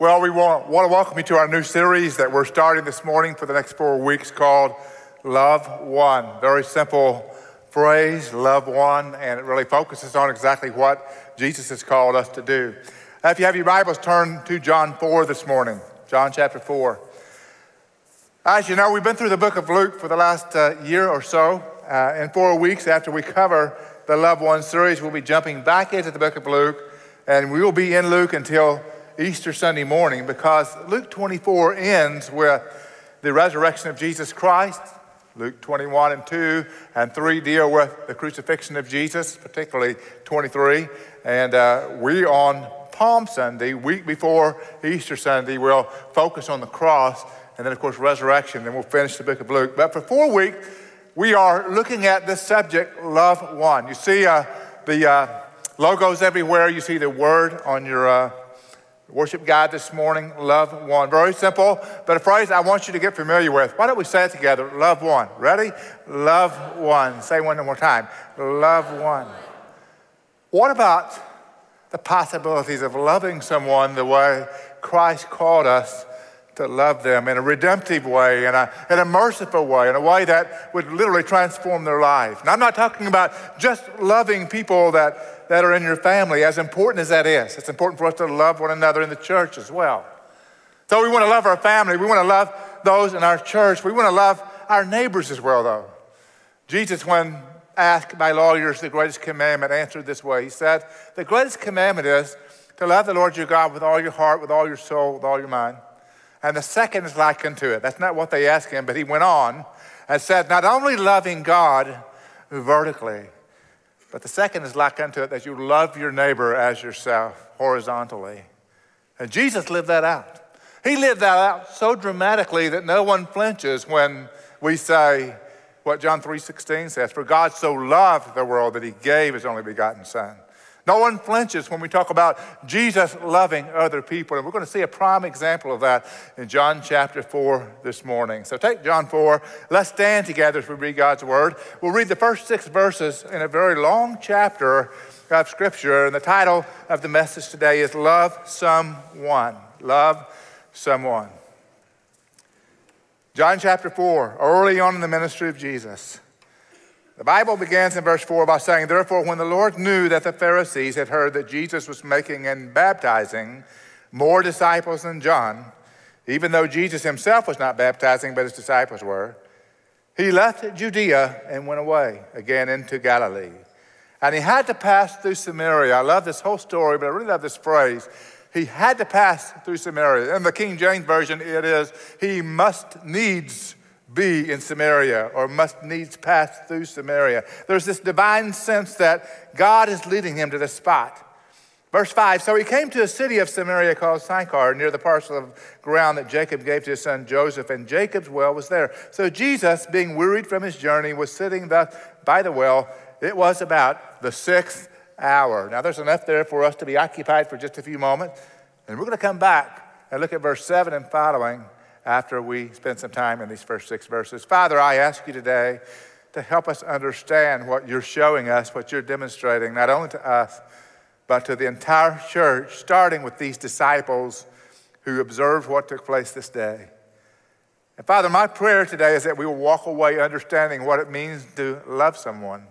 Well, we want, want to welcome you to our new series that we're starting this morning for the next four weeks called Love One. Very simple phrase, love one, and it really focuses on exactly what Jesus has called us to do. If you have your Bibles, turn to John 4 this morning. John chapter 4. As you know, we've been through the book of Luke for the last uh, year or so. Uh, in four weeks after we cover the Love One series, we'll be jumping back into the book of Luke, and we will be in Luke until Easter Sunday morning because Luke 24 ends with the resurrection of Jesus Christ. Luke 21 and 2 and 3 deal with the crucifixion of Jesus, particularly 23. And uh, we on Palm Sunday, week before Easter Sunday, we'll focus on the cross and then, of course, resurrection. Then we'll finish the book of Luke. But for four weeks, we are looking at this subject, love one. You see uh, the uh, logos everywhere. You see the word on your uh, Worship God this morning, love one. Very simple, but a phrase I want you to get familiar with. Why don't we say it together? Love one. Ready? Love one. Say one more time. Love one. What about the possibilities of loving someone the way Christ called us to love them in a redemptive way, in a, in a merciful way, in a way that would literally transform their life. And I'm not talking about just loving people that, that are in your family, as important as that is. It's important for us to love one another in the church as well. So we want to love our family. We want to love those in our church. We want to love our neighbors as well, though. Jesus, when asked by lawyers the greatest commandment, answered this way He said, The greatest commandment is to love the Lord your God with all your heart, with all your soul, with all your mind and the second is like unto it. That's not what they asked him, but he went on and said, Not only loving God vertically, but the second is like unto it that you love your neighbor as yourself horizontally. And Jesus lived that out. He lived that out so dramatically that no one flinches when we say what John 3:16 says, for God so loved the world that he gave his only begotten son. No one flinches when we talk about Jesus loving other people. And we're going to see a prime example of that in John chapter 4 this morning. So take John 4. Let's stand together as we read God's word. We'll read the first six verses in a very long chapter of Scripture. And the title of the message today is Love Someone. Love Someone. John chapter 4, early on in the ministry of Jesus. The Bible begins in verse 4 by saying, Therefore, when the Lord knew that the Pharisees had heard that Jesus was making and baptizing more disciples than John, even though Jesus himself was not baptizing, but his disciples were, he left Judea and went away again into Galilee. And he had to pass through Samaria. I love this whole story, but I really love this phrase. He had to pass through Samaria. In the King James Version, it is, he must needs be in Samaria or must needs pass through Samaria. There's this divine sense that God is leading him to this spot. Verse 5 So he came to a city of Samaria called Sychar, near the parcel of ground that Jacob gave to his son Joseph, and Jacob's well was there. So Jesus, being wearied from his journey, was sitting thus by the well. It was about the sixth hour. Now, there's enough there for us to be occupied for just a few moments, and we're going to come back and look at verse 7 and following after we spend some time in these first six verses. Father, I ask you today to help us understand what you're showing us, what you're demonstrating, not only to us, but to the entire church, starting with these disciples who observed what took place this day. And Father, my prayer today is that we will walk away understanding what it means to love someone,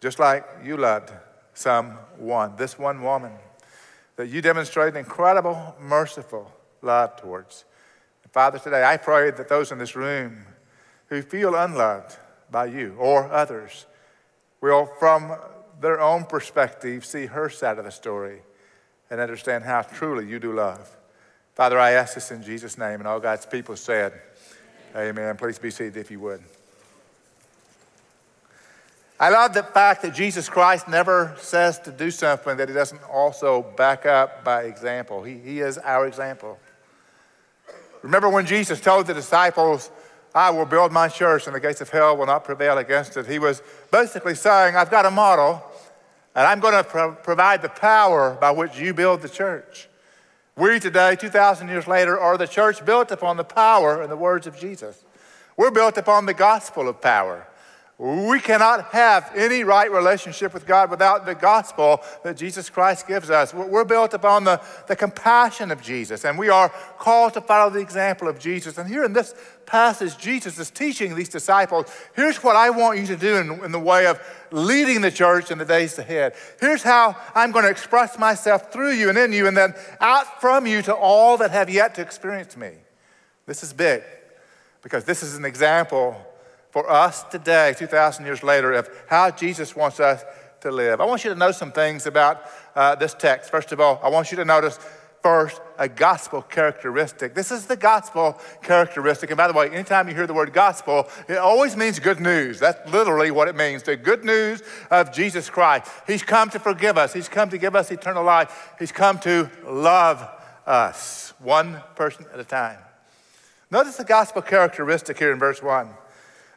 just like you loved someone, this one woman, that you demonstrated incredible, merciful love towards. Father, today I pray that those in this room who feel unloved by you or others will, from their own perspective, see her side of the story and understand how truly you do love. Father, I ask this in Jesus' name, and all God's people said, Amen. Amen. Please be seated if you would. I love the fact that Jesus Christ never says to do something that he doesn't also back up by example. He, he is our example. Remember when Jesus told the disciples, I will build my church and the gates of hell will not prevail against it. He was basically saying, I've got a model and I'm going to pro- provide the power by which you build the church. We today, 2,000 years later, are the church built upon the power and the words of Jesus. We're built upon the gospel of power. We cannot have any right relationship with God without the gospel that Jesus Christ gives us. We're built upon the, the compassion of Jesus, and we are called to follow the example of Jesus. And here in this passage, Jesus is teaching these disciples here's what I want you to do in, in the way of leading the church in the days ahead. Here's how I'm going to express myself through you and in you, and then out from you to all that have yet to experience me. This is big because this is an example for us today, 2,000 years later, of how Jesus wants us to live. I want you to know some things about uh, this text. First of all, I want you to notice first a gospel characteristic. This is the gospel characteristic. And by the way, anytime you hear the word gospel, it always means good news. That's literally what it means the good news of Jesus Christ. He's come to forgive us, He's come to give us eternal life, He's come to love us, one person at a time. Notice the gospel characteristic here in verse 1.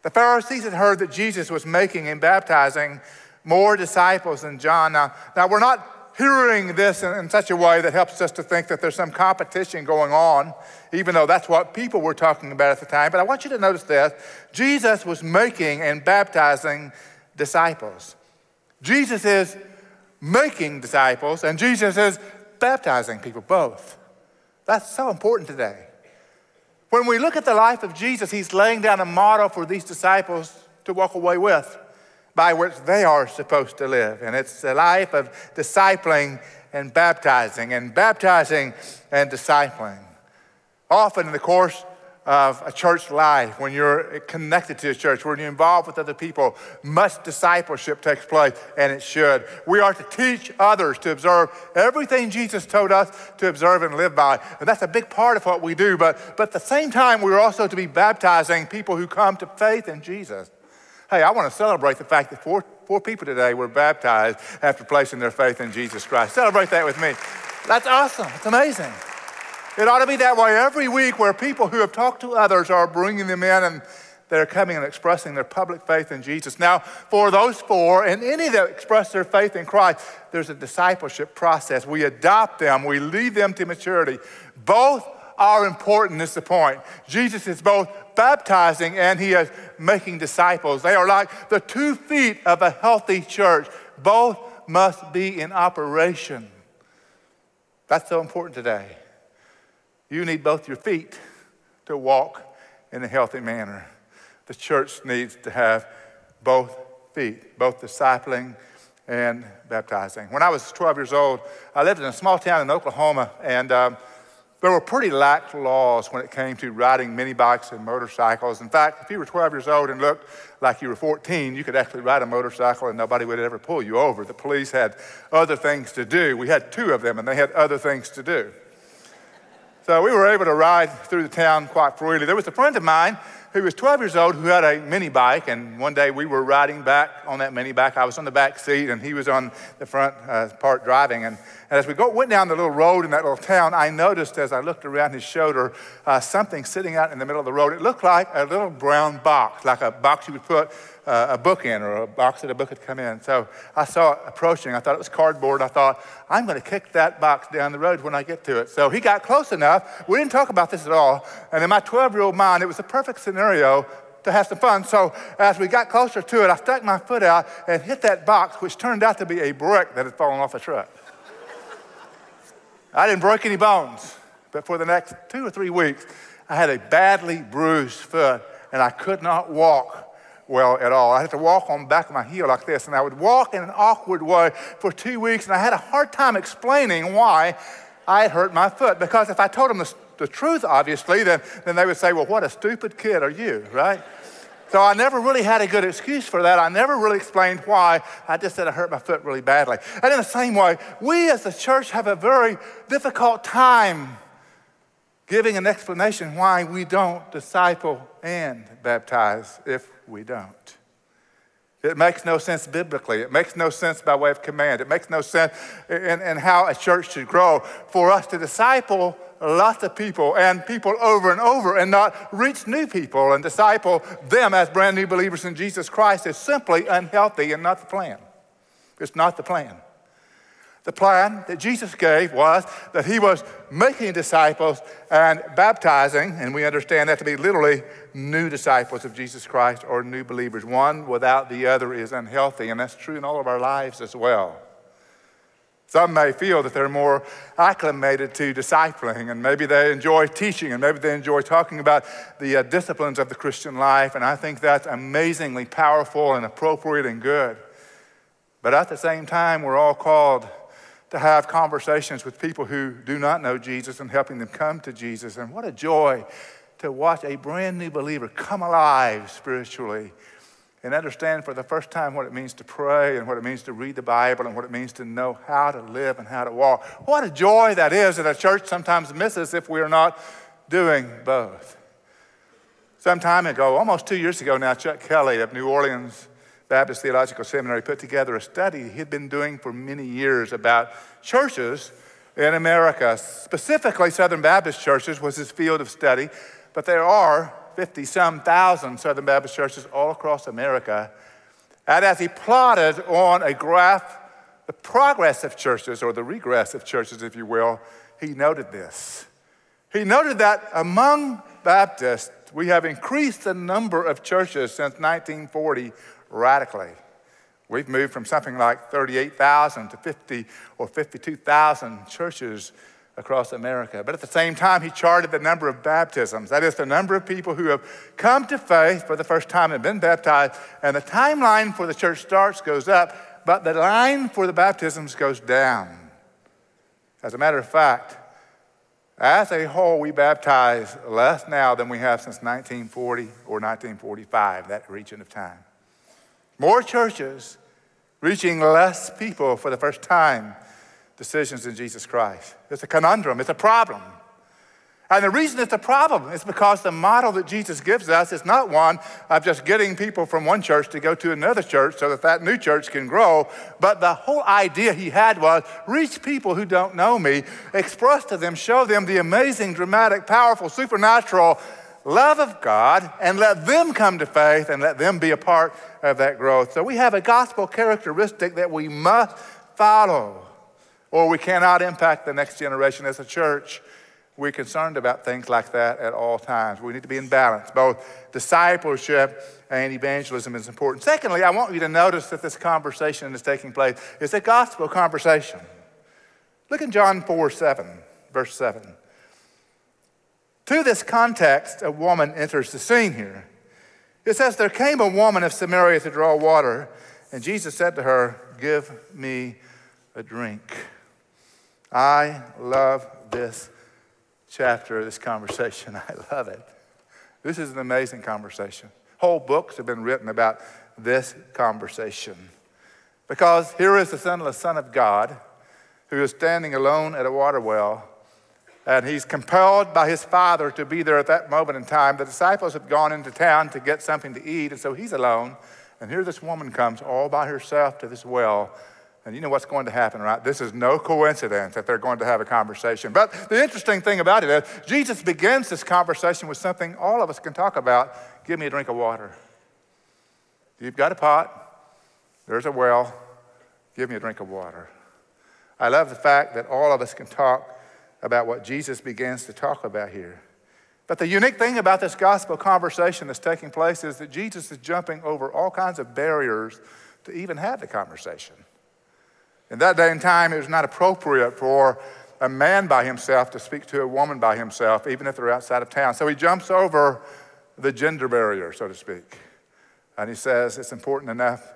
The Pharisees had heard that Jesus was making and baptizing more disciples than John. Now, now we're not hearing this in, in, such a way that helps us to think that there's some competition going on, even though that's what people were talking about at the time. But I want you to notice this Jesus was making and baptizing disciples. Jesus is making disciples, and Jesus is baptizing people, both. That's so important today. When we look at the life of Jesus, he's laying down a model for these disciples to walk away with, by which they are supposed to live. And it's a life of discipling and baptizing, and baptizing and discipling. Often in the course of a church life, when you're connected to a church, when you're involved with other people, much discipleship takes place, and it should. We are to teach others to observe everything Jesus told us to observe and live by. And that's a big part of what we do. But, but at the same time, we're also to be baptizing people who come to faith in Jesus. Hey, I want to celebrate the fact that four, four people today were baptized after placing their faith in Jesus Christ. Celebrate that with me. That's awesome. It's amazing. It ought to be that way every week where people who have talked to others are bringing them in and they're coming and expressing their public faith in Jesus. Now, for those four and any that express their faith in Christ, there's a discipleship process. We adopt them, we lead them to maturity. Both are important, is the point. Jesus is both baptizing and he is making disciples. They are like the two feet of a healthy church. Both must be in operation. That's so important today. You need both your feet to walk in a healthy manner. The church needs to have both feet, both discipling and baptizing. When I was 12 years old, I lived in a small town in Oklahoma, and um, there were pretty lax laws when it came to riding mini bikes and motorcycles. In fact, if you were 12 years old and looked like you were 14, you could actually ride a motorcycle and nobody would ever pull you over. The police had other things to do. We had two of them, and they had other things to do. So we were able to ride through the town quite freely. There was a friend of mine who was 12 years old who had a mini bike, and one day we were riding back on that mini bike. I was on the back seat, and he was on the front uh, part driving. And, and, as we go, went down the little road in that little town, I noticed as I looked around his shoulder uh, something sitting out in the middle of the road. It looked like a little brown box, like a box you would put a book in or a box that a book had come in. So I saw it approaching. I thought it was cardboard. I thought, I'm going to kick that box down the road when I get to it. So he got close enough. We didn't talk about this at all. And in my 12 year old mind, it was a perfect scenario to have some fun. So as we got closer to it, I stuck my foot out and hit that box, which turned out to be a brick that had fallen off a truck. I didn't break any bones, but for the next two or three weeks, I had a badly bruised foot and I could not walk well at all. I had to walk on the back of my heel like this, and I would walk in an awkward way for two weeks, and I had a hard time explaining why I had hurt my foot. Because if I told them the, the truth, obviously, then, then they would say, Well, what a stupid kid are you, right? So I never really had a good excuse for that. I never really explained why. I just said I hurt my foot really badly. And in the same way, we as a church have a very difficult time giving an explanation why we don't disciple and baptize if we don't. It makes no sense biblically. It makes no sense by way of command. It makes no sense in, in how a church should grow. For us to disciple lots of people and people over and over and not reach new people and disciple them as brand new believers in Jesus Christ is simply unhealthy and not the plan. It's not the plan. The plan that Jesus gave was that he was making disciples and baptizing, and we understand that to be literally new disciples of Jesus Christ or new believers. One without the other is unhealthy, and that's true in all of our lives as well. Some may feel that they're more acclimated to discipling, and maybe they enjoy teaching, and maybe they enjoy talking about the uh, disciplines of the Christian life, and I think that's amazingly powerful and appropriate and good. But at the same time, we're all called to have conversations with people who do not know Jesus and helping them come to Jesus. And what a joy to watch a brand new believer come alive spiritually and understand for the first time what it means to pray and what it means to read the Bible and what it means to know how to live and how to walk. What a joy that is that a church sometimes misses if we are not doing both. Some time ago, almost two years ago now, Chuck Kelly of New Orleans Baptist Theological Seminary put together a study he'd been doing for many years about churches in America. Specifically, Southern Baptist churches was his field of study, but there are 50 some thousand Southern Baptist churches all across America. And as he plotted on a graph the progress of churches, or the regress of churches, if you will, he noted this. He noted that among Baptists, we have increased the number of churches since 1940 radically. We've moved from something like 38,000 to 50 or 52,000 churches across America. But at the same time, he charted the number of baptisms. That is, the number of people who have come to faith for the first time and been baptized. And the timeline for the church starts goes up, but the line for the baptisms goes down. As a matter of fact, as a whole, we baptize less now than we have since 1940 or 1945, that region of time. More churches reaching less people for the first time decisions in Jesus Christ. It's a conundrum, it's a problem. And the reason it's a problem is because the model that Jesus gives us is not one of just getting people from one church to go to another church so that that new church can grow, but the whole idea he had was reach people who don't know me, express to them, show them the amazing, dramatic, powerful, supernatural love of God and let them come to faith and let them be a part of that growth. So we have a gospel characteristic that we must follow, or we cannot impact the next generation as a church. We're concerned about things like that at all times. We need to be in balance. Both discipleship and evangelism is important. Secondly, I want you to notice that this conversation is taking place. It's a gospel conversation. Look in John 4 7, verse 7. To this context, a woman enters the scene here. It says, There came a woman of Samaria to draw water, and Jesus said to her, Give me a drink. I love this chapter, this conversation. I love it. This is an amazing conversation. Whole books have been written about this conversation. Because here is the sinless Son of God who is standing alone at a water well and he's compelled by his father to be there at that moment in time. The disciples have gone into town to get something to eat, and so he's alone. And here this woman comes all by herself to this well. And you know what's going to happen, right? This is no coincidence that they're going to have a conversation. But the interesting thing about it is, Jesus begins this conversation with something all of us can talk about give me a drink of water. You've got a pot, there's a well, give me a drink of water. I love the fact that all of us can talk about what Jesus begins to talk about here. But the unique thing about this gospel conversation that's taking place is that Jesus is jumping over all kinds of barriers to even have the conversation. In that day and time, it was not appropriate for a man by himself to speak to a woman by himself, even if they're outside of town. So he jumps over the gender barrier, so to speak. And he says, It's important enough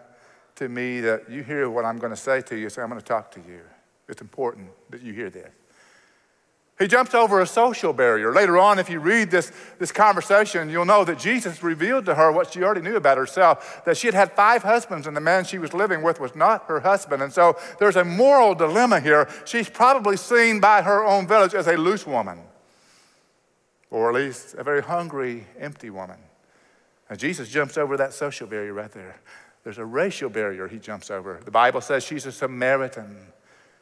to me that you hear what I'm going to say to you, so I'm going to talk to you. It's important that you hear this. He jumps over a social barrier. Later on, if you read this, this conversation, you'll know that Jesus revealed to her what she already knew about herself that she had had five husbands, and the man she was living with was not her husband. And so there's a moral dilemma here. She's probably seen by her own village as a loose woman, or at least a very hungry, empty woman. And Jesus jumps over that social barrier right there. There's a racial barrier he jumps over. The Bible says she's a Samaritan.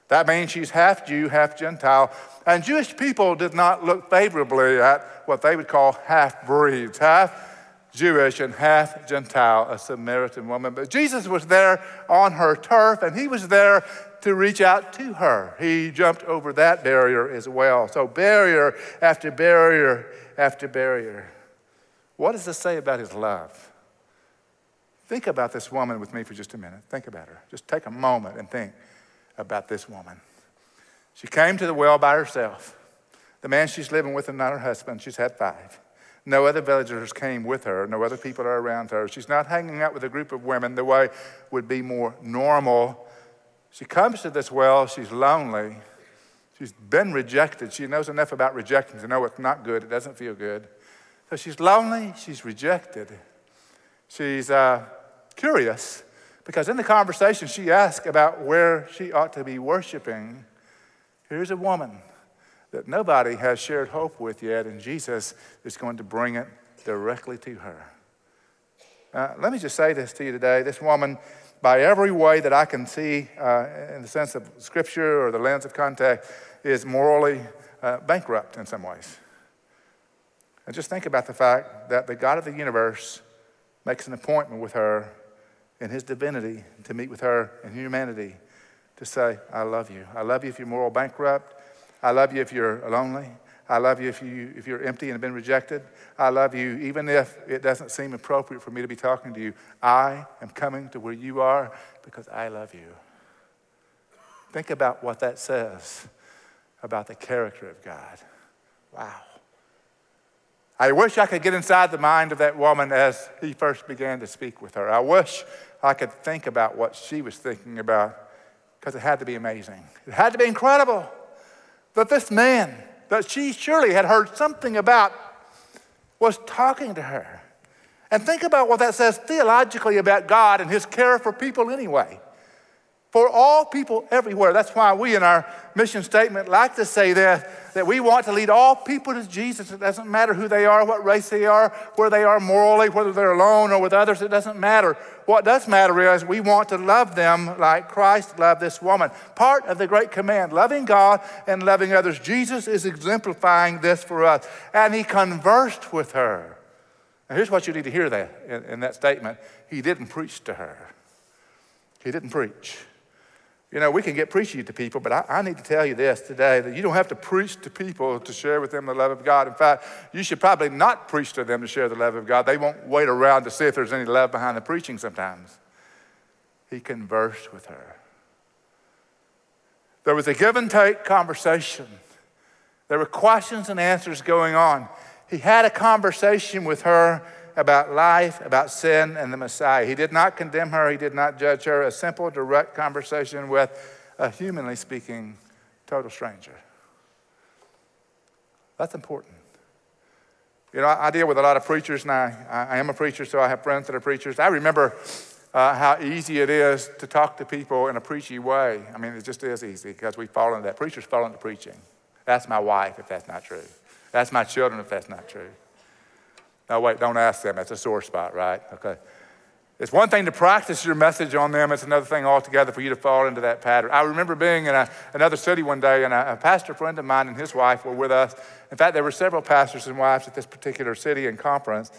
That means she's half Jew, half Gentile. And Jewish people did not look favorably at what they would call half breeds, half Jewish and half Gentile, a Samaritan woman. But Jesus was there on her turf, and he was there to reach out to her. He jumped over that barrier as well. So, barrier after barrier after barrier. What does this say about his love? Think about this woman with me for just a minute. Think about her. Just take a moment and think about this woman. She came to the well by herself. The man she's living with is not her husband. She's had five. No other villagers came with her. No other people are around her. She's not hanging out with a group of women the way would be more normal. She comes to this well. She's lonely. She's been rejected. She knows enough about rejection to know it's not good. It doesn't feel good. So she's lonely. She's rejected. She's uh, curious because in the conversation she asked about where she ought to be worshiping. Here's a woman that nobody has shared hope with yet, and Jesus is going to bring it directly to her. Uh, let me just say this to you today. This woman, by every way that I can see uh, in the sense of scripture or the lens of context, is morally uh, bankrupt in some ways. And just think about the fact that the God of the universe makes an appointment with her in his divinity to meet with her in humanity to say, I love you. I love you if you're moral bankrupt. I love you if you're lonely. I love you if, you if you're empty and have been rejected. I love you even if it doesn't seem appropriate for me to be talking to you. I am coming to where you are because I love you. Think about what that says about the character of God. Wow. I wish I could get inside the mind of that woman as he first began to speak with her. I wish I could think about what she was thinking about because it had to be amazing. It had to be incredible that this man that she surely had heard something about was talking to her. And think about what that says theologically about God and his care for people anyway for all people everywhere. That's why we in our mission statement like to say that, that we want to lead all people to Jesus. It doesn't matter who they are, what race they are, where they are morally, whether they're alone or with others, it doesn't matter. What does matter is we want to love them like Christ loved this woman. Part of the great command, loving God and loving others. Jesus is exemplifying this for us. And he conversed with her. Now here's what you need to hear that in, in that statement. He didn't preach to her. He didn't preach. You know, we can get preachy to people, but I, I, need to tell you this today that you don't have to preach to people to share with them the love of God. In fact, you should probably not preach to them to share the love of God. They won't wait around to see if there's any love behind the preaching sometimes. He conversed with her. There was a give and take conversation, there were questions and answers going on. He had a conversation with her about life, about sin, and the Messiah. He did not condemn her, he did not judge her. A simple, direct conversation with a humanly speaking total stranger. That's important. You know, I deal with a lot of preachers, and I, I am a preacher, so I have friends that are preachers. I remember uh, how easy it is to talk to people in a preachy way. I mean, it just is easy because we fall into that. Preachers fall into preaching. That's my wife, if that's not true. That's my children, if that's not true. No, wait, don't ask them. That's a sore spot, right? Okay. It's one thing to practice your message on them, it's another thing altogether for you to fall into that pattern. I remember being in a, another city one day, and a, a, pastor friend of mine and his wife were with us. In fact, there were several pastors and wives at this particular city and conference.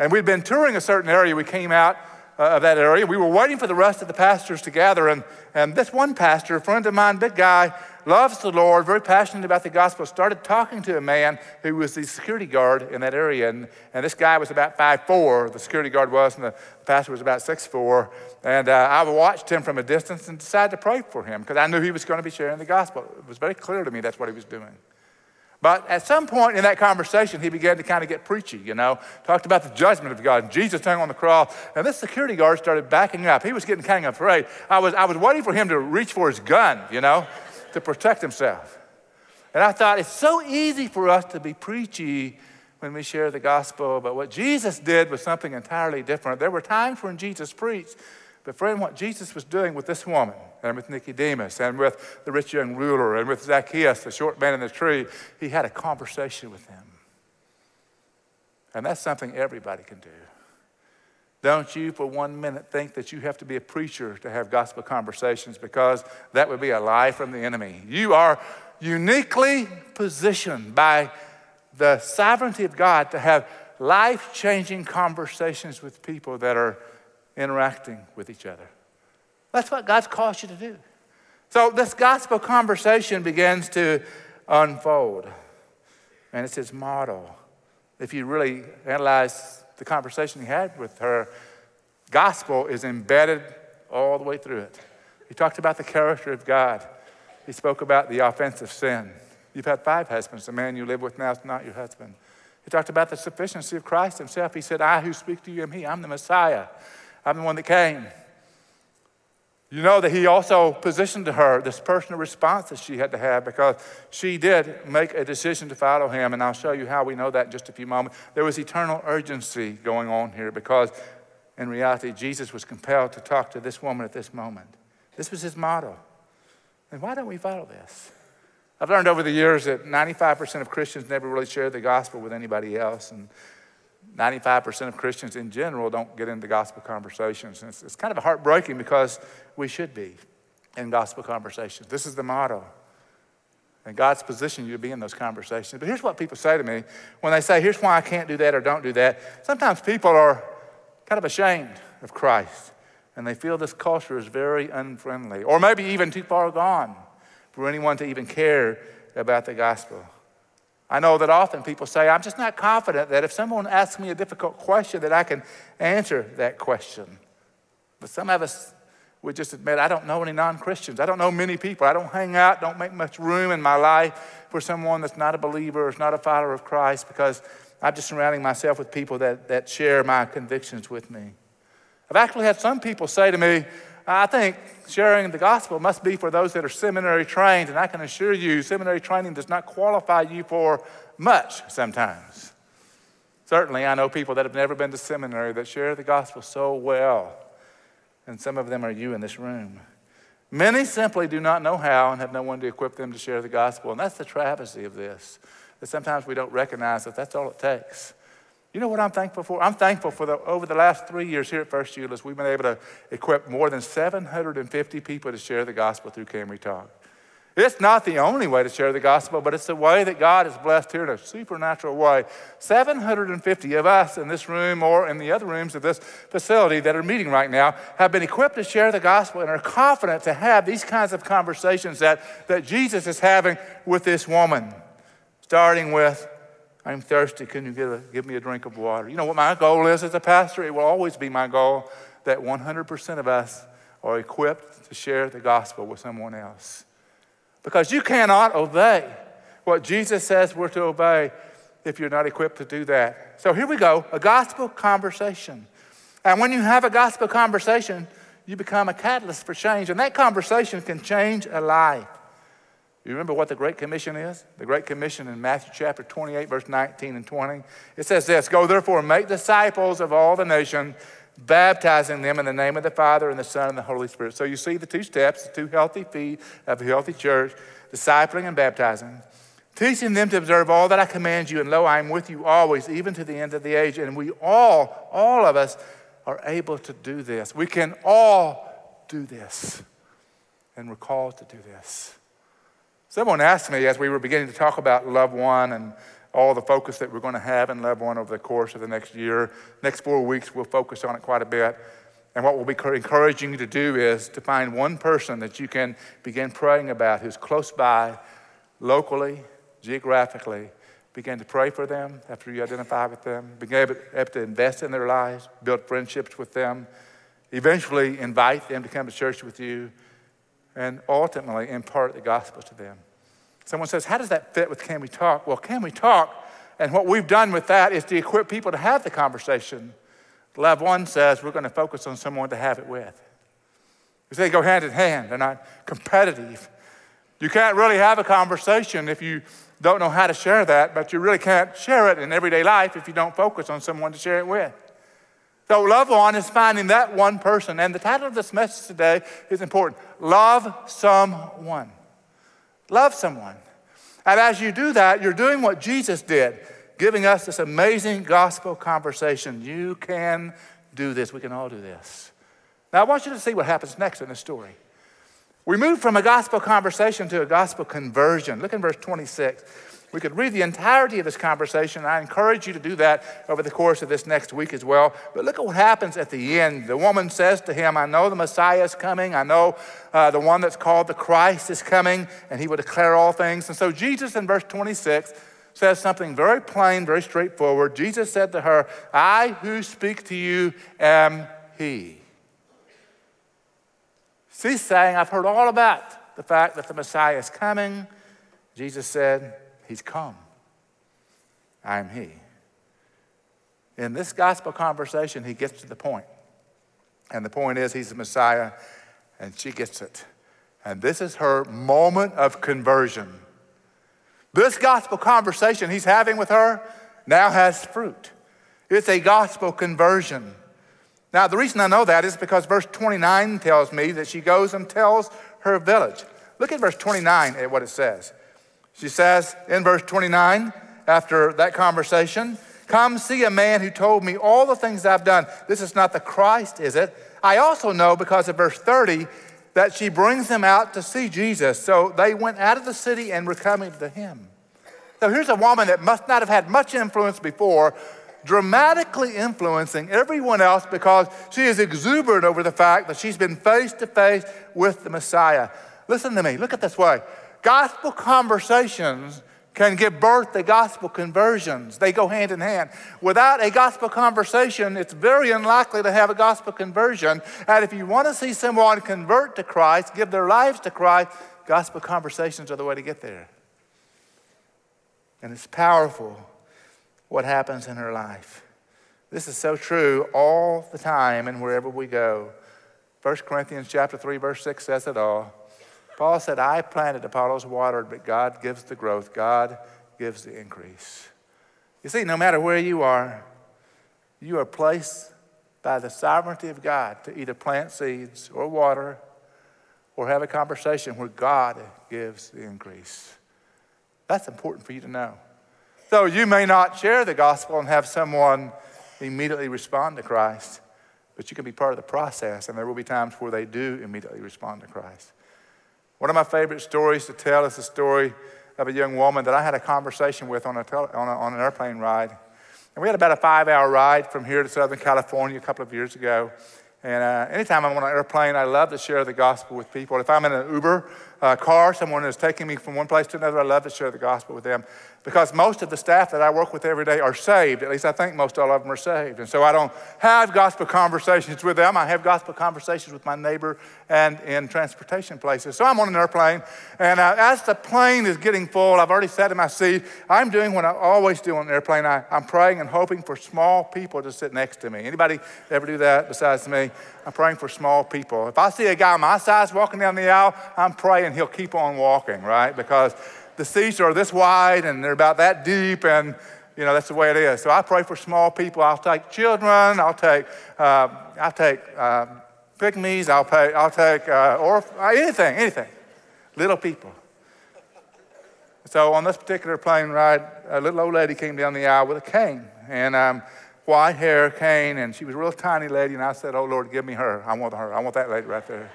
And we'd been touring a certain area. We came out uh, of that area. We were waiting for the rest of the pastors to gather, and, and this one pastor, a friend of mine, big guy, loves the Lord, very passionate about the gospel, started talking to a man who was the security guard in that area. And, and this guy was about 5'4, the security guard was, and the pastor was about 6'4. And uh, I watched him from a distance and decided to pray for him because I knew he was going to be sharing the gospel. It was very clear to me that's what he was doing. But at some point in that conversation, he began to kind of get preachy, you know, talked about the judgment of God. Jesus hung on the cross, and this security guard started backing up. He was getting kind of afraid. I was, I was waiting for him to reach for his gun, you know to protect himself. And I thought it's so easy for us to be preachy when we share the gospel, but what Jesus did was something entirely different. There were times when Jesus preached, but friend, what Jesus was doing with this woman and with Nicodemus and with the rich young ruler and with Zacchaeus, the short man in the tree, he had a conversation with them. And that's something everybody can do. Don't you for one minute think that you have to be a preacher to have gospel conversations because that would be a lie from the enemy. You are uniquely positioned by the sovereignty of God to have life changing conversations with people that are interacting with each other. That's what God's called you to do. So this gospel conversation begins to unfold. And it's his model. If you really analyze the conversation he had with her, gospel is embedded all the way through it. He talked about the character of God. He spoke about the offense of sin. You've had five husbands. The man you live with now is not your husband. He talked about the sufficiency of Christ himself. He said, I who speak to you am he. I'm the Messiah. I'm the one that came. You know that he also positioned to her this personal response that she had to have because she did make a decision to follow him. And I'll show you how we know that in just a few moments. There was eternal urgency going on here because in reality, Jesus was compelled to talk to this woman at this moment. This was his motto. And why don't we follow this? I've learned over the years that 95% of Christians never really share the gospel with anybody else. And 95% of Christians in general don't get into gospel conversations. And it's, it's kind of heartbreaking because we should be in gospel conversations. This is the motto. And God's positioned you to be in those conversations. But here's what people say to me when they say, here's why I can't do that or don't do that. Sometimes people are kind of ashamed of Christ and they feel this culture is very unfriendly or maybe even too far gone for anyone to even care about the gospel. I know that often people say, I'm just not confident that if someone asks me a difficult question, that I can answer that question. But some of us would just admit, I don't know any non Christians. I don't know many people. I don't hang out, don't make much room in my life for someone that's not a believer or is not a follower of Christ because I'm just surrounding myself with people that, that share my convictions with me. I've actually had some people say to me, I think sharing the gospel must be for those that are seminary trained, and I can assure you, seminary training does not qualify you for much sometimes. Certainly, I know people that have never been to seminary that share the gospel so well, and some of them are you in this room. Many simply do not know how and have no one to equip them to share the gospel, and that's the travesty of this, that sometimes we don't recognize that that's all it takes. You know what I'm thankful for? I'm thankful for the, over the last three years here at First Euless, we've been able to equip more than 750 people to share the gospel through Can We Talk. It's not the only way to share the gospel, but it's the way that God has blessed here in a supernatural way. 750 of us in this room or in the other rooms of this facility that are meeting right now have been equipped to share the gospel and are confident to have these kinds of conversations that, that Jesus is having with this woman, starting with I'm thirsty. Can you give, a, give me a drink of water? You know what my goal is as a pastor? It will always be my goal that 100% of us are equipped to share the gospel with someone else. Because you cannot obey what Jesus says we're to obey if you're not equipped to do that. So here we go a gospel conversation. And when you have a gospel conversation, you become a catalyst for change. And that conversation can change a life. You remember what the Great Commission is? The Great Commission in Matthew chapter 28, verse 19 and 20. It says this Go therefore and make disciples of all the nations, baptizing them in the name of the Father and the Son and the Holy Spirit. So you see the two steps, the two healthy feet of a healthy church, discipling and baptizing, teaching them to observe all that I command you, and lo, I am with you always, even to the end of the age. And we all, all of us, are able to do this. We can all do this. And we're called to do this. Someone asked me as we were beginning to talk about Love One and all the focus that we're going to have in Love One over the course of the next year. Next four weeks, we'll focus on it quite a bit. And what we'll be encouraging you to do is to find one person that you can begin praying about who's close by, locally, geographically. Begin to pray for them after you identify with them. Begin able to invest in their lives, build friendships with them. Eventually, invite them to come to church with you and ultimately impart the gospel to them. Someone says, How does that fit with Can We Talk? Well, Can We Talk? And what we've done with that is to equip people to have the conversation. Love One says we're going to focus on someone to have it with. Because they go hand in hand, they're not competitive. You can't really have a conversation if you don't know how to share that, but you really can't share it in everyday life if you don't focus on someone to share it with. So, love one is finding that one person. And the title of this message today is important Love Someone. Love someone. And as you do that, you're doing what Jesus did, giving us this amazing gospel conversation. You can do this. We can all do this. Now, I want you to see what happens next in the story. We move from a gospel conversation to a gospel conversion. Look in verse 26. We could read the entirety of this conversation. I encourage you to do that over the course of this next week as well. But look at what happens at the end. The woman says to him, I know the Messiah is coming. I know uh, the one that's called the Christ is coming, and he will declare all things. And so Jesus in verse 26 says something very plain, very straightforward. Jesus said to her, I who speak to you am he. She's saying, I've heard all about the fact that the Messiah is coming. Jesus said, He's come. I'm He. In this gospel conversation, he gets to the point. And the point is, he's the Messiah, and she gets it. And this is her moment of conversion. This gospel conversation he's having with her now has fruit. It's a gospel conversion. Now, the reason I know that is because verse 29 tells me that she goes and tells her village. Look at verse 29 at what it says. She says in verse 29, after that conversation, Come see a man who told me all the things I've done. This is not the Christ, is it? I also know because of verse 30 that she brings them out to see Jesus. So they went out of the city and were coming to him. So here's a woman that must not have had much influence before, dramatically influencing everyone else because she is exuberant over the fact that she's been face to face with the Messiah. Listen to me, look at this way. Gospel conversations can give birth to gospel conversions. They go hand in hand. Without a gospel conversation, it's very unlikely to have a gospel conversion. And if you want to see someone convert to Christ, give their lives to Christ, gospel conversations are the way to get there. And it's powerful what happens in her life. This is so true all the time and wherever we go. 1 Corinthians chapter 3 verse 6 says it all. Paul said, I planted, Apollos watered, but God gives the growth. God gives the increase. You see, no matter where you are, you are placed by the sovereignty of God to either plant seeds or water or have a conversation where God gives the increase. That's important for you to know. So you may not share the gospel and have someone immediately respond to Christ, but you can be part of the process, and there will be times where they do immediately respond to Christ. One of my favorite stories to tell is the story of a young woman that I had a conversation with on, a tele, on, a, on an airplane ride. And we had about a five hour ride from here to Southern California a couple of years ago. And uh, anytime I'm on an airplane, I love to share the gospel with people. If I'm in an Uber uh, car, someone is taking me from one place to another, I love to share the gospel with them because most of the staff that I work with every day are saved. At least I think most all of them are saved. And so I don't have gospel conversations with them. I have gospel conversations with my neighbor and in transportation places. So I'm on an airplane, and uh, as the plane is getting full, I've already sat in my seat. I'm doing what I always do on an airplane. I, I'm praying and hoping for small people to sit next to me. Anybody ever do that besides me? I'm praying for small people. If I see a guy my size walking down the aisle, I'm praying he'll keep on walking, right? Because the seats are this wide and they're about that deep, and you know that's the way it is. So I pray for small people. I'll take children. I'll take uh, I'll take uh, pygmies. I'll pay. I'll take uh, or uh, anything, anything. Little people. So on this particular plane ride, a little old lady came down the aisle with a cane and um, white hair cane, and she was a real tiny lady. And I said, "Oh Lord, give me her. I want her. I want that lady right there."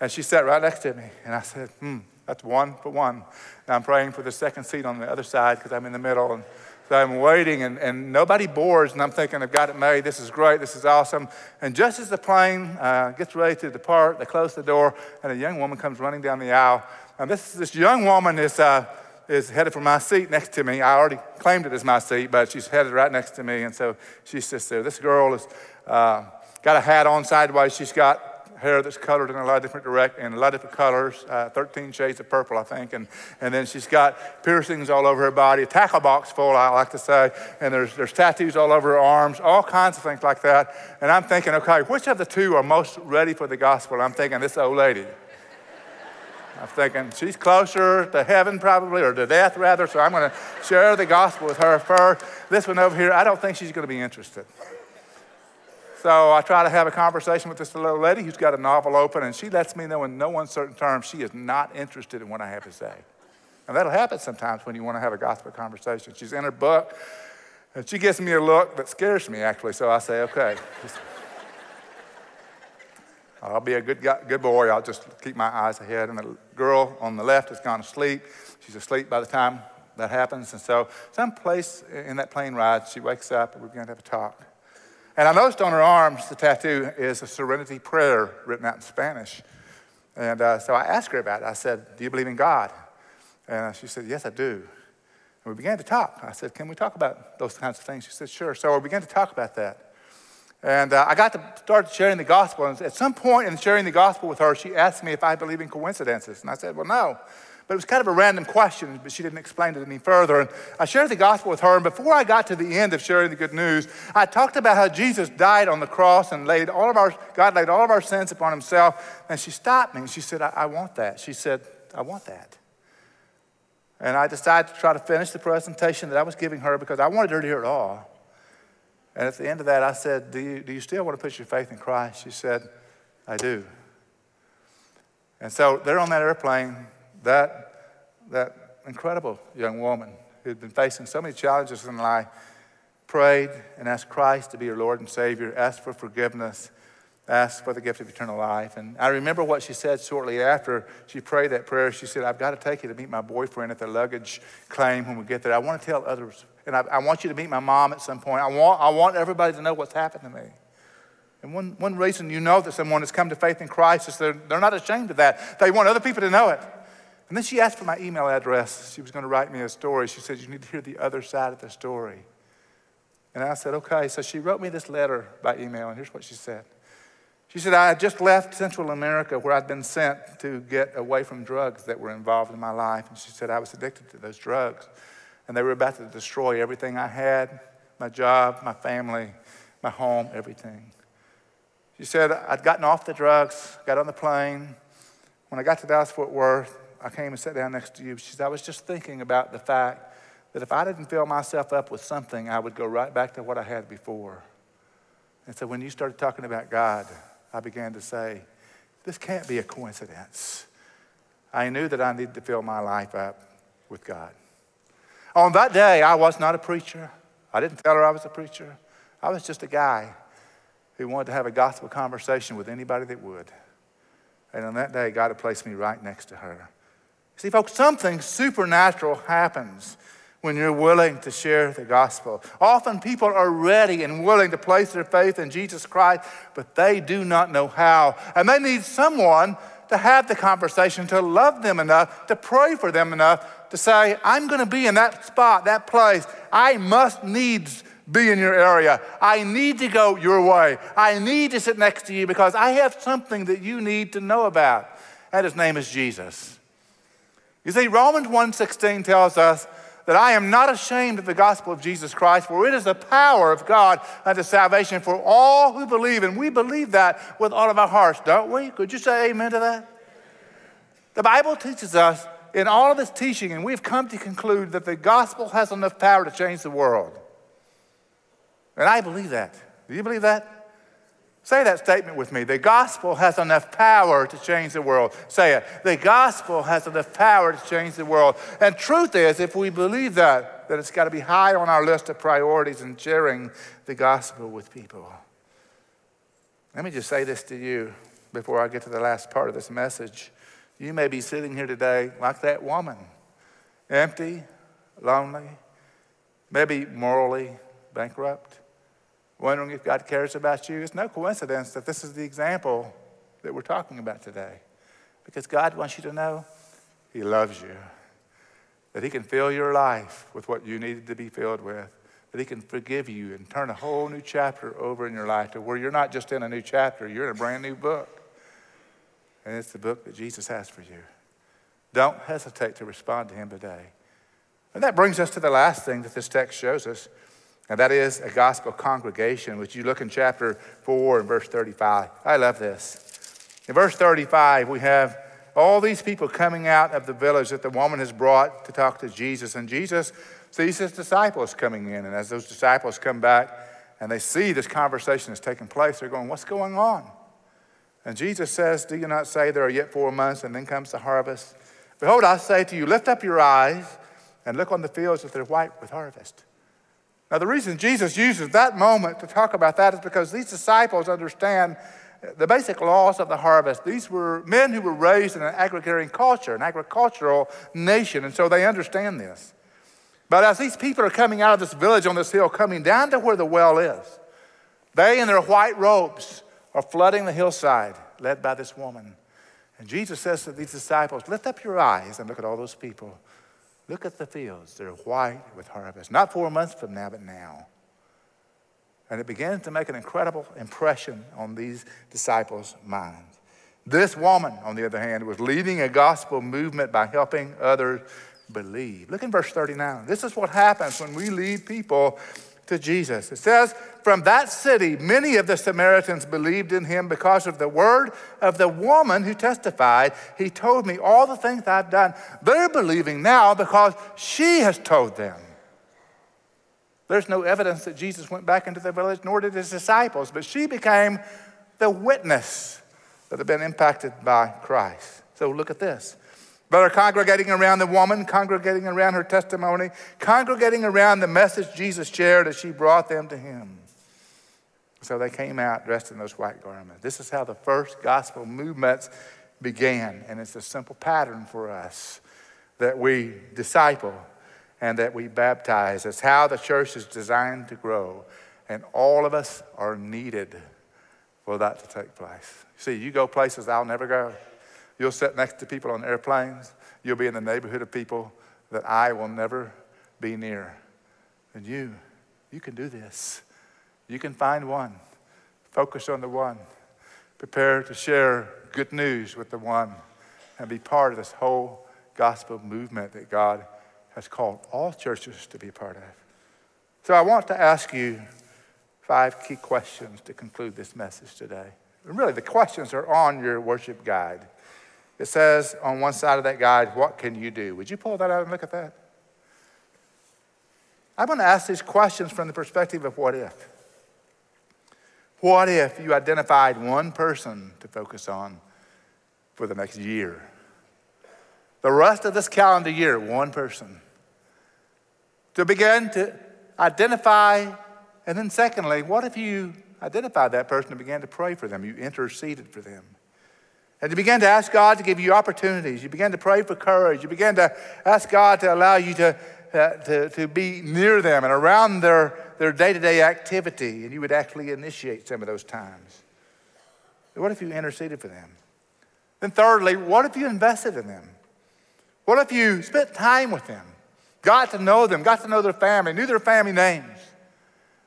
And she sat right next to me, and I said, "Hmm." That's one for one. Now I'm praying for the second seat on the other side because I'm in the middle. And so I'm waiting, and, and nobody boards, and I'm thinking, I've got it made. This is great. This is awesome. And just as the plane uh, gets ready to depart, they close the door, and a young woman comes running down the aisle. And this, this young woman is, uh, is headed for my seat next to me. I already claimed it as my seat, but she's headed right next to me. And so she sits there. This girl has uh, got a hat on sideways. She's got hair that's colored in a lot of different direct in a lot of different colors, uh, 13 shades of purple, I think, and and then she's got piercings all over her body, a tackle box full, I like to say, and there's there's tattoos all over her arms, all kinds of things like that. And I'm thinking, okay, which of the two are most ready for the gospel? I'm thinking this old lady. I'm thinking she's closer to heaven probably, or to death rather, so I'm going to share the gospel with her first. This one over here, I don't think she's going to be interested. So I try to have a conversation with this little lady who's got a novel open, and she lets me know in no uncertain terms she is not interested in what I have to say. And that'll happen sometimes when you want to have a gospel conversation. She's in her book, and she gives me a look that scares me, actually. So I say, okay. I'll be a good, good boy. I'll just keep my eyes ahead. And the girl on the left has gone to sleep. She's asleep by the time that happens. And so, someplace in that plane ride, she wakes up and we're going to have a talk. And I noticed on her arms, the tattoo is a serenity prayer written out in Spanish. And uh, so I asked her about it. I said, Do you believe in God? And she said, Yes, I do. And we began to talk. I said, Can we talk about those kinds of things? She said, Sure. So we began to talk about that. And uh, I got to start sharing the gospel. And at some point in sharing the gospel with her, she asked me if I believe in coincidences. And I said, Well, no. But it was kind of a random question, but she didn't explain it any further. And I shared the gospel with her, and before I got to the end of sharing the good news, I talked about how Jesus died on the cross and laid all of our, God laid all of our sins upon himself. And she stopped me and she said, I, I want that. She said, I want that. And I decided to try to finish the presentation that I was giving her because I wanted her to hear it all. And at the end of that, I said, Do you, do you still want to put your faith in Christ? She said, I do. And so they're on that airplane that, that incredible young woman who'd been facing so many challenges in life prayed and asked Christ to be her Lord and Savior, asked for forgiveness, asked for the gift of eternal life. And I remember what she said shortly after she prayed that prayer. She said, I've got to take you to meet my boyfriend at the luggage claim when we get there. I want to tell others, and I, I want you to meet my mom at some point. I want, I want everybody to know what's happened to me. And one, one reason you know that someone has come to faith in Christ is they're, they're not ashamed of that. They want other people to know it. And then she asked for my email address. She was going to write me a story. She said, You need to hear the other side of the story. And I said, Okay. So she wrote me this letter by email, and here's what she said. She said, I had just left Central America where I'd been sent to get away from drugs that were involved in my life. And she said, I was addicted to those drugs, and they were about to destroy everything I had my job, my family, my home, everything. She said, I'd gotten off the drugs, got on the plane. When I got to Dallas Fort Worth, I came and sat down next to you. She said, I was just thinking about the fact that if I didn't fill myself up with something, I would go right back to what I had before. And so when you started talking about God, I began to say, this can't be a coincidence. I knew that I needed to fill my life up with God. On that day, I was not a preacher. I didn't tell her I was a preacher. I was just a guy who wanted to have a gospel conversation with anybody that would. And on that day, God had placed me right next to her. See, folks, something supernatural happens when you're willing to share the gospel. Often people are ready and willing to place their faith in Jesus Christ, but they do not know how. And they need someone to have the conversation, to love them enough, to pray for them enough, to say, I'm going to be in that spot, that place. I must needs be in your area. I need to go your way. I need to sit next to you because I have something that you need to know about. And his name is Jesus. You see, Romans 1.16 tells us that I am not ashamed of the gospel of Jesus Christ, for it is the power of God unto salvation for all who believe. And we believe that with all of our hearts, don't we? Could you say amen to that? The Bible teaches us in all of its teaching, and we've come to conclude that the gospel has enough power to change the world. And I believe that. Do you believe that? Say that statement with me. The gospel has enough power to change the world. Say it. The gospel has enough power to change the world. And truth is, if we believe that, that it's got to be high on our list of priorities in sharing the gospel with people. Let me just say this to you before I get to the last part of this message. You may be sitting here today like that woman, empty, lonely, maybe morally bankrupt wondering if God cares about you. It's no coincidence that this is the example that we're talking about today. Because God wants you to know He loves you, that He can fill your life with what you needed to be filled with, that He can forgive you and turn a whole new chapter over in your life to where you're not just in a new chapter, you're in a brand new book. And it's the book that Jesus has for you. Don't hesitate to respond to Him today. And that brings us to the last thing that this text shows us. And that is a gospel congregation, which you look in chapter 4 and verse 35. I love this. In verse 35, we have all these people coming out of the village that the woman has brought to talk to Jesus. And Jesus sees his disciples coming in. And as those disciples come back and they see this conversation is taking place, they're going, What's going on? And Jesus says, Do you not say there are yet four months and then comes the harvest? Behold, I say to you, lift up your eyes and look on the fields that they're white with harvest. Now, the reason Jesus uses that moment to talk about that is because these disciples understand the basic laws of the harvest. These were men who were raised in an agrarian culture, an agricultural nation, and so they understand this. But as these people are coming out of this village on this hill, coming down to where the well is, they in their white robes are flooding the hillside, led by this woman. And Jesus says to these disciples, Lift up your eyes and look at all those people. Look at the fields. They're white with harvest. Not four months from now, but now. And it begins to make an incredible impression on these disciples' minds. This woman, on the other hand, was leading a gospel movement by helping others believe. Look in verse 39. This is what happens when we lead people to Jesus. It says, From that city, many of the Samaritans believed in him because of the word of the woman who testified, He told me all the things I've done. They're believing now because she has told them. There's no evidence that Jesus went back into the village, nor did his disciples, but she became the witness that had been impacted by Christ. So look at this. But are congregating around the woman, congregating around her testimony, congregating around the message Jesus shared as she brought them to him. So they came out dressed in those white garments. This is how the first gospel movements began, and it's a simple pattern for us that we disciple and that we baptize. It's how the church is designed to grow, and all of us are needed for that to take place. See, you go places I'll never go. You'll sit next to people on airplanes. You'll be in the neighborhood of people that I will never be near. And you, you can do this. You can find one. Focus on the one. Prepare to share good news with the one and be part of this whole gospel movement that God has called all churches to be part of. So I want to ask you five key questions to conclude this message today. And really, the questions are on your worship guide. It says on one side of that guide, What can you do? Would you pull that out and look at that? I'm going to ask these questions from the perspective of what if. What if you identified one person to focus on for the next year? The rest of this calendar year, one person to begin to identify. And then, secondly, what if you identified that person and began to pray for them? You interceded for them. And you began to ask God to give you opportunities. You began to pray for courage. You began to ask God to allow you to, uh, to, to be near them and around their, their day-to-day activity. And you would actually initiate some of those times. What if you interceded for them? Then thirdly, what if you invested in them? What if you spent time with them? got to know them, got to know their family, knew their family names,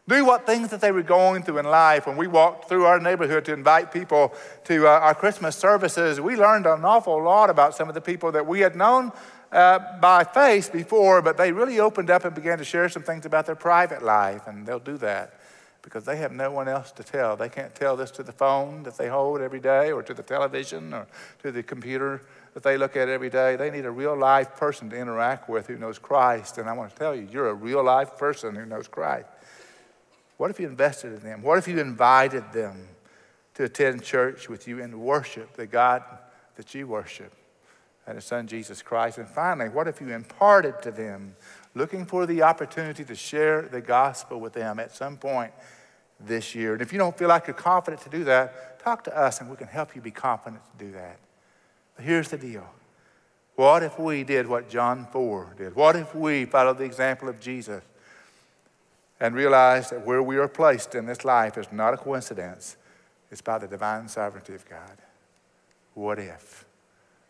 knew what things that they were going through in life. When we walked through our neighborhood to invite people to uh, our Christmas services, we learned an awful lot about some of the people that we had known uh, by face before, but they really opened up and began to share some things about their private life, and they'll do that because they have no one else to tell. They can't tell this to the phone that they hold every day, or to the television, or to the computer that they look at every day. They need a real life person to interact with who knows Christ. And I want to tell you, you're a real life person who knows Christ. What if you invested in them? What if you invited them to attend church with you and worship the God that you worship and His Son Jesus Christ? And finally, what if you imparted to them, looking for the opportunity to share the gospel with them at some point this year? And if you don't feel like you're confident to do that, talk to us and we can help you be confident to do that. But here's the deal. What if we did what John 4 did? What if we followed the example of Jesus and realize that where we are placed in this life is not a coincidence, it's by the divine sovereignty of God? What if?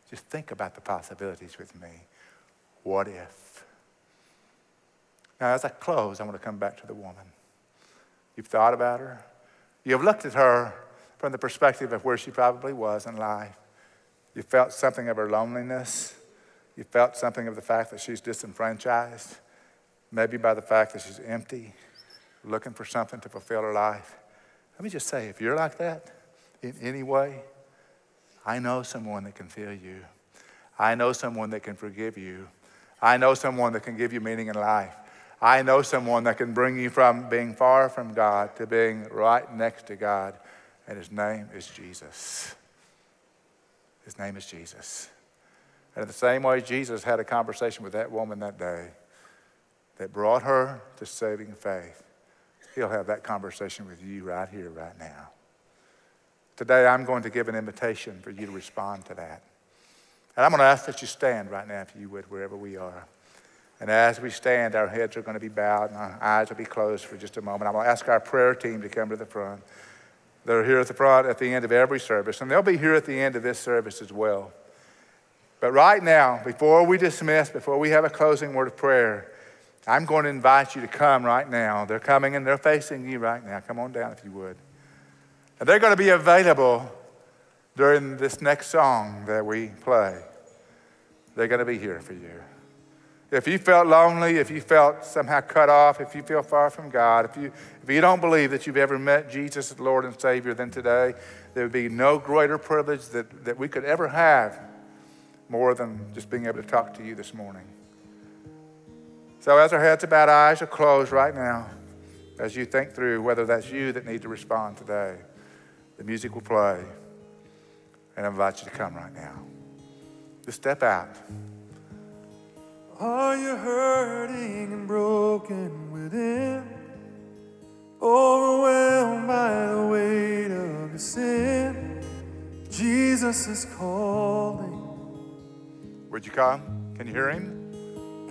Just think about the possibilities with me. What if? Now, as I close, I want to come back to the woman. You've thought about her. You've looked at her from the perspective of where she probably was in life. You felt something of her loneliness. You felt something of the fact that she's disenfranchised, maybe by the fact that she's empty, looking for something to fulfill her life. Let me just say if you're like that in any way, I know someone that can fill you. I know someone that can forgive you. I know someone that can give you meaning in life. I know someone that can bring you from being far from God to being right next to God, and his name is Jesus. His name is Jesus. And in the same way, Jesus had a conversation with that woman that day that brought her to saving faith. He'll have that conversation with you right here, right now. Today, I'm going to give an invitation for you to respond to that. And I'm going to ask that you stand right now, if you would, wherever we are. And as we stand, our heads are going to be bowed and our eyes will be closed for just a moment. I'm going to ask our prayer team to come to the front. They're here at the front at the end of every service, and they'll be here at the end of this service as well. But right now, before we dismiss, before we have a closing word of prayer, I'm going to invite you to come right now. They're coming and they're facing you right now. Come on down if you would. And they're going to be available during this next song that we play. They're going to be here for you. If you felt lonely, if you felt somehow cut off, if you feel far from God, if you, if you don't believe that you've ever met Jesus as Lord and Savior, then today there would be no greater privilege that, that we could ever have more than just being able to talk to you this morning. So, as our heads are about eyes are closed right now, as you think through whether that's you that need to respond today, the music will play. And I invite you to come right now. Just step out. Are you hurting and broken within? Overwhelmed by the weight of your sin? Jesus is calling. Where'd you come? Can you hear him?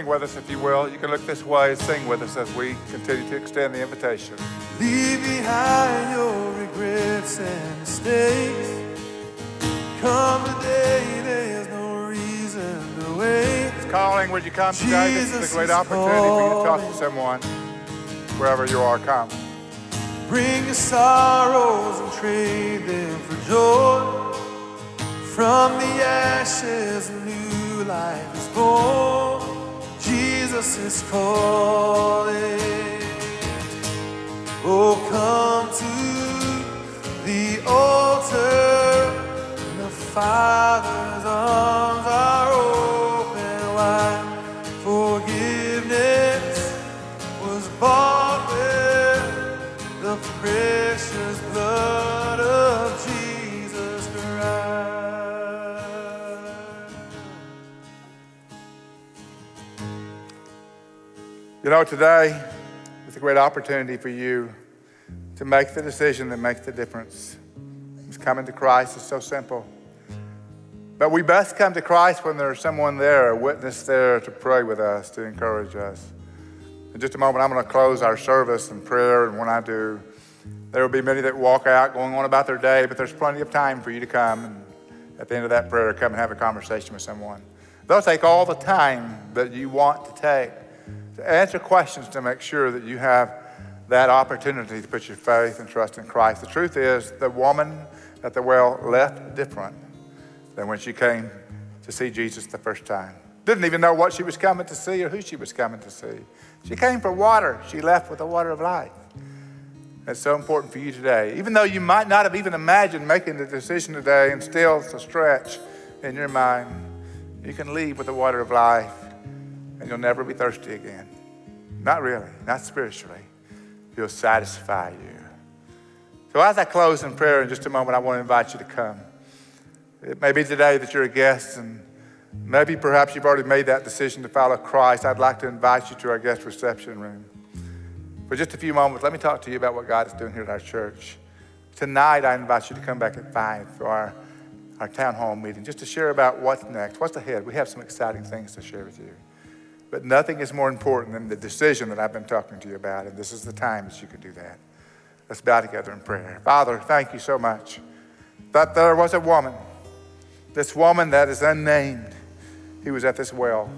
Sing with us, if you will. You can look this way and sing with us as we continue to extend the invitation. Leave behind your regrets and mistakes. Come today, there's no reason to wait. It's calling. Would you come today? This is a great is opportunity for you to talk to someone wherever you are. Come. Bring your sorrows and trade them for joy. From the ashes, a new life is born. Jesus is calling. Know, today is a great opportunity for you to make the decision that makes the difference. It's coming to Christ is so simple. But we best come to Christ when there's someone there, a witness there to pray with us, to encourage us. In just a moment, I'm going to close our service in prayer, and when I do, there will be many that walk out going on about their day, but there's plenty of time for you to come and at the end of that prayer, come and have a conversation with someone. They'll take all the time that you want to take answer questions to make sure that you have that opportunity to put your faith and trust in Christ. The truth is, the woman at the well left different than when she came to see Jesus the first time. Didn't even know what she was coming to see or who she was coming to see. She came for water. She left with the water of life. It's so important for you today. Even though you might not have even imagined making the decision today and still it's a stretch in your mind, you can leave with the water of life and you'll never be thirsty again. Not really, not spiritually. He'll satisfy you. So as I close in prayer in just a moment, I want to invite you to come. It may be today that you're a guest and maybe perhaps you've already made that decision to follow Christ. I'd like to invite you to our guest reception room. For just a few moments, let me talk to you about what God is doing here at our church. Tonight, I invite you to come back at 5 for our, our town hall meeting, just to share about what's next, what's ahead. We have some exciting things to share with you. But nothing is more important than the decision that I've been talking to you about, and this is the time that you can do that. Let's bow together in prayer. Father, thank you so much that there was a woman, this woman that is unnamed, who was at this well.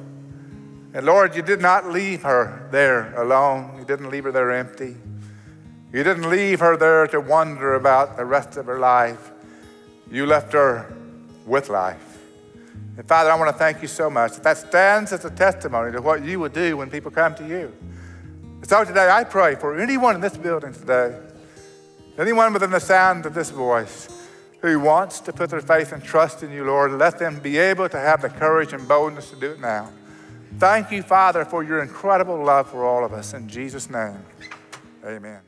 And Lord, you did not leave her there alone. You didn't leave her there empty. You didn't leave her there to wonder about the rest of her life. You left her with life. And Father, I want to thank you so much. That stands as a testimony to what you will do when people come to you. And so today I pray for anyone in this building today, anyone within the sound of this voice, who wants to put their faith and trust in you, Lord, let them be able to have the courage and boldness to do it now. Thank you, Father, for your incredible love for all of us. In Jesus' name, amen.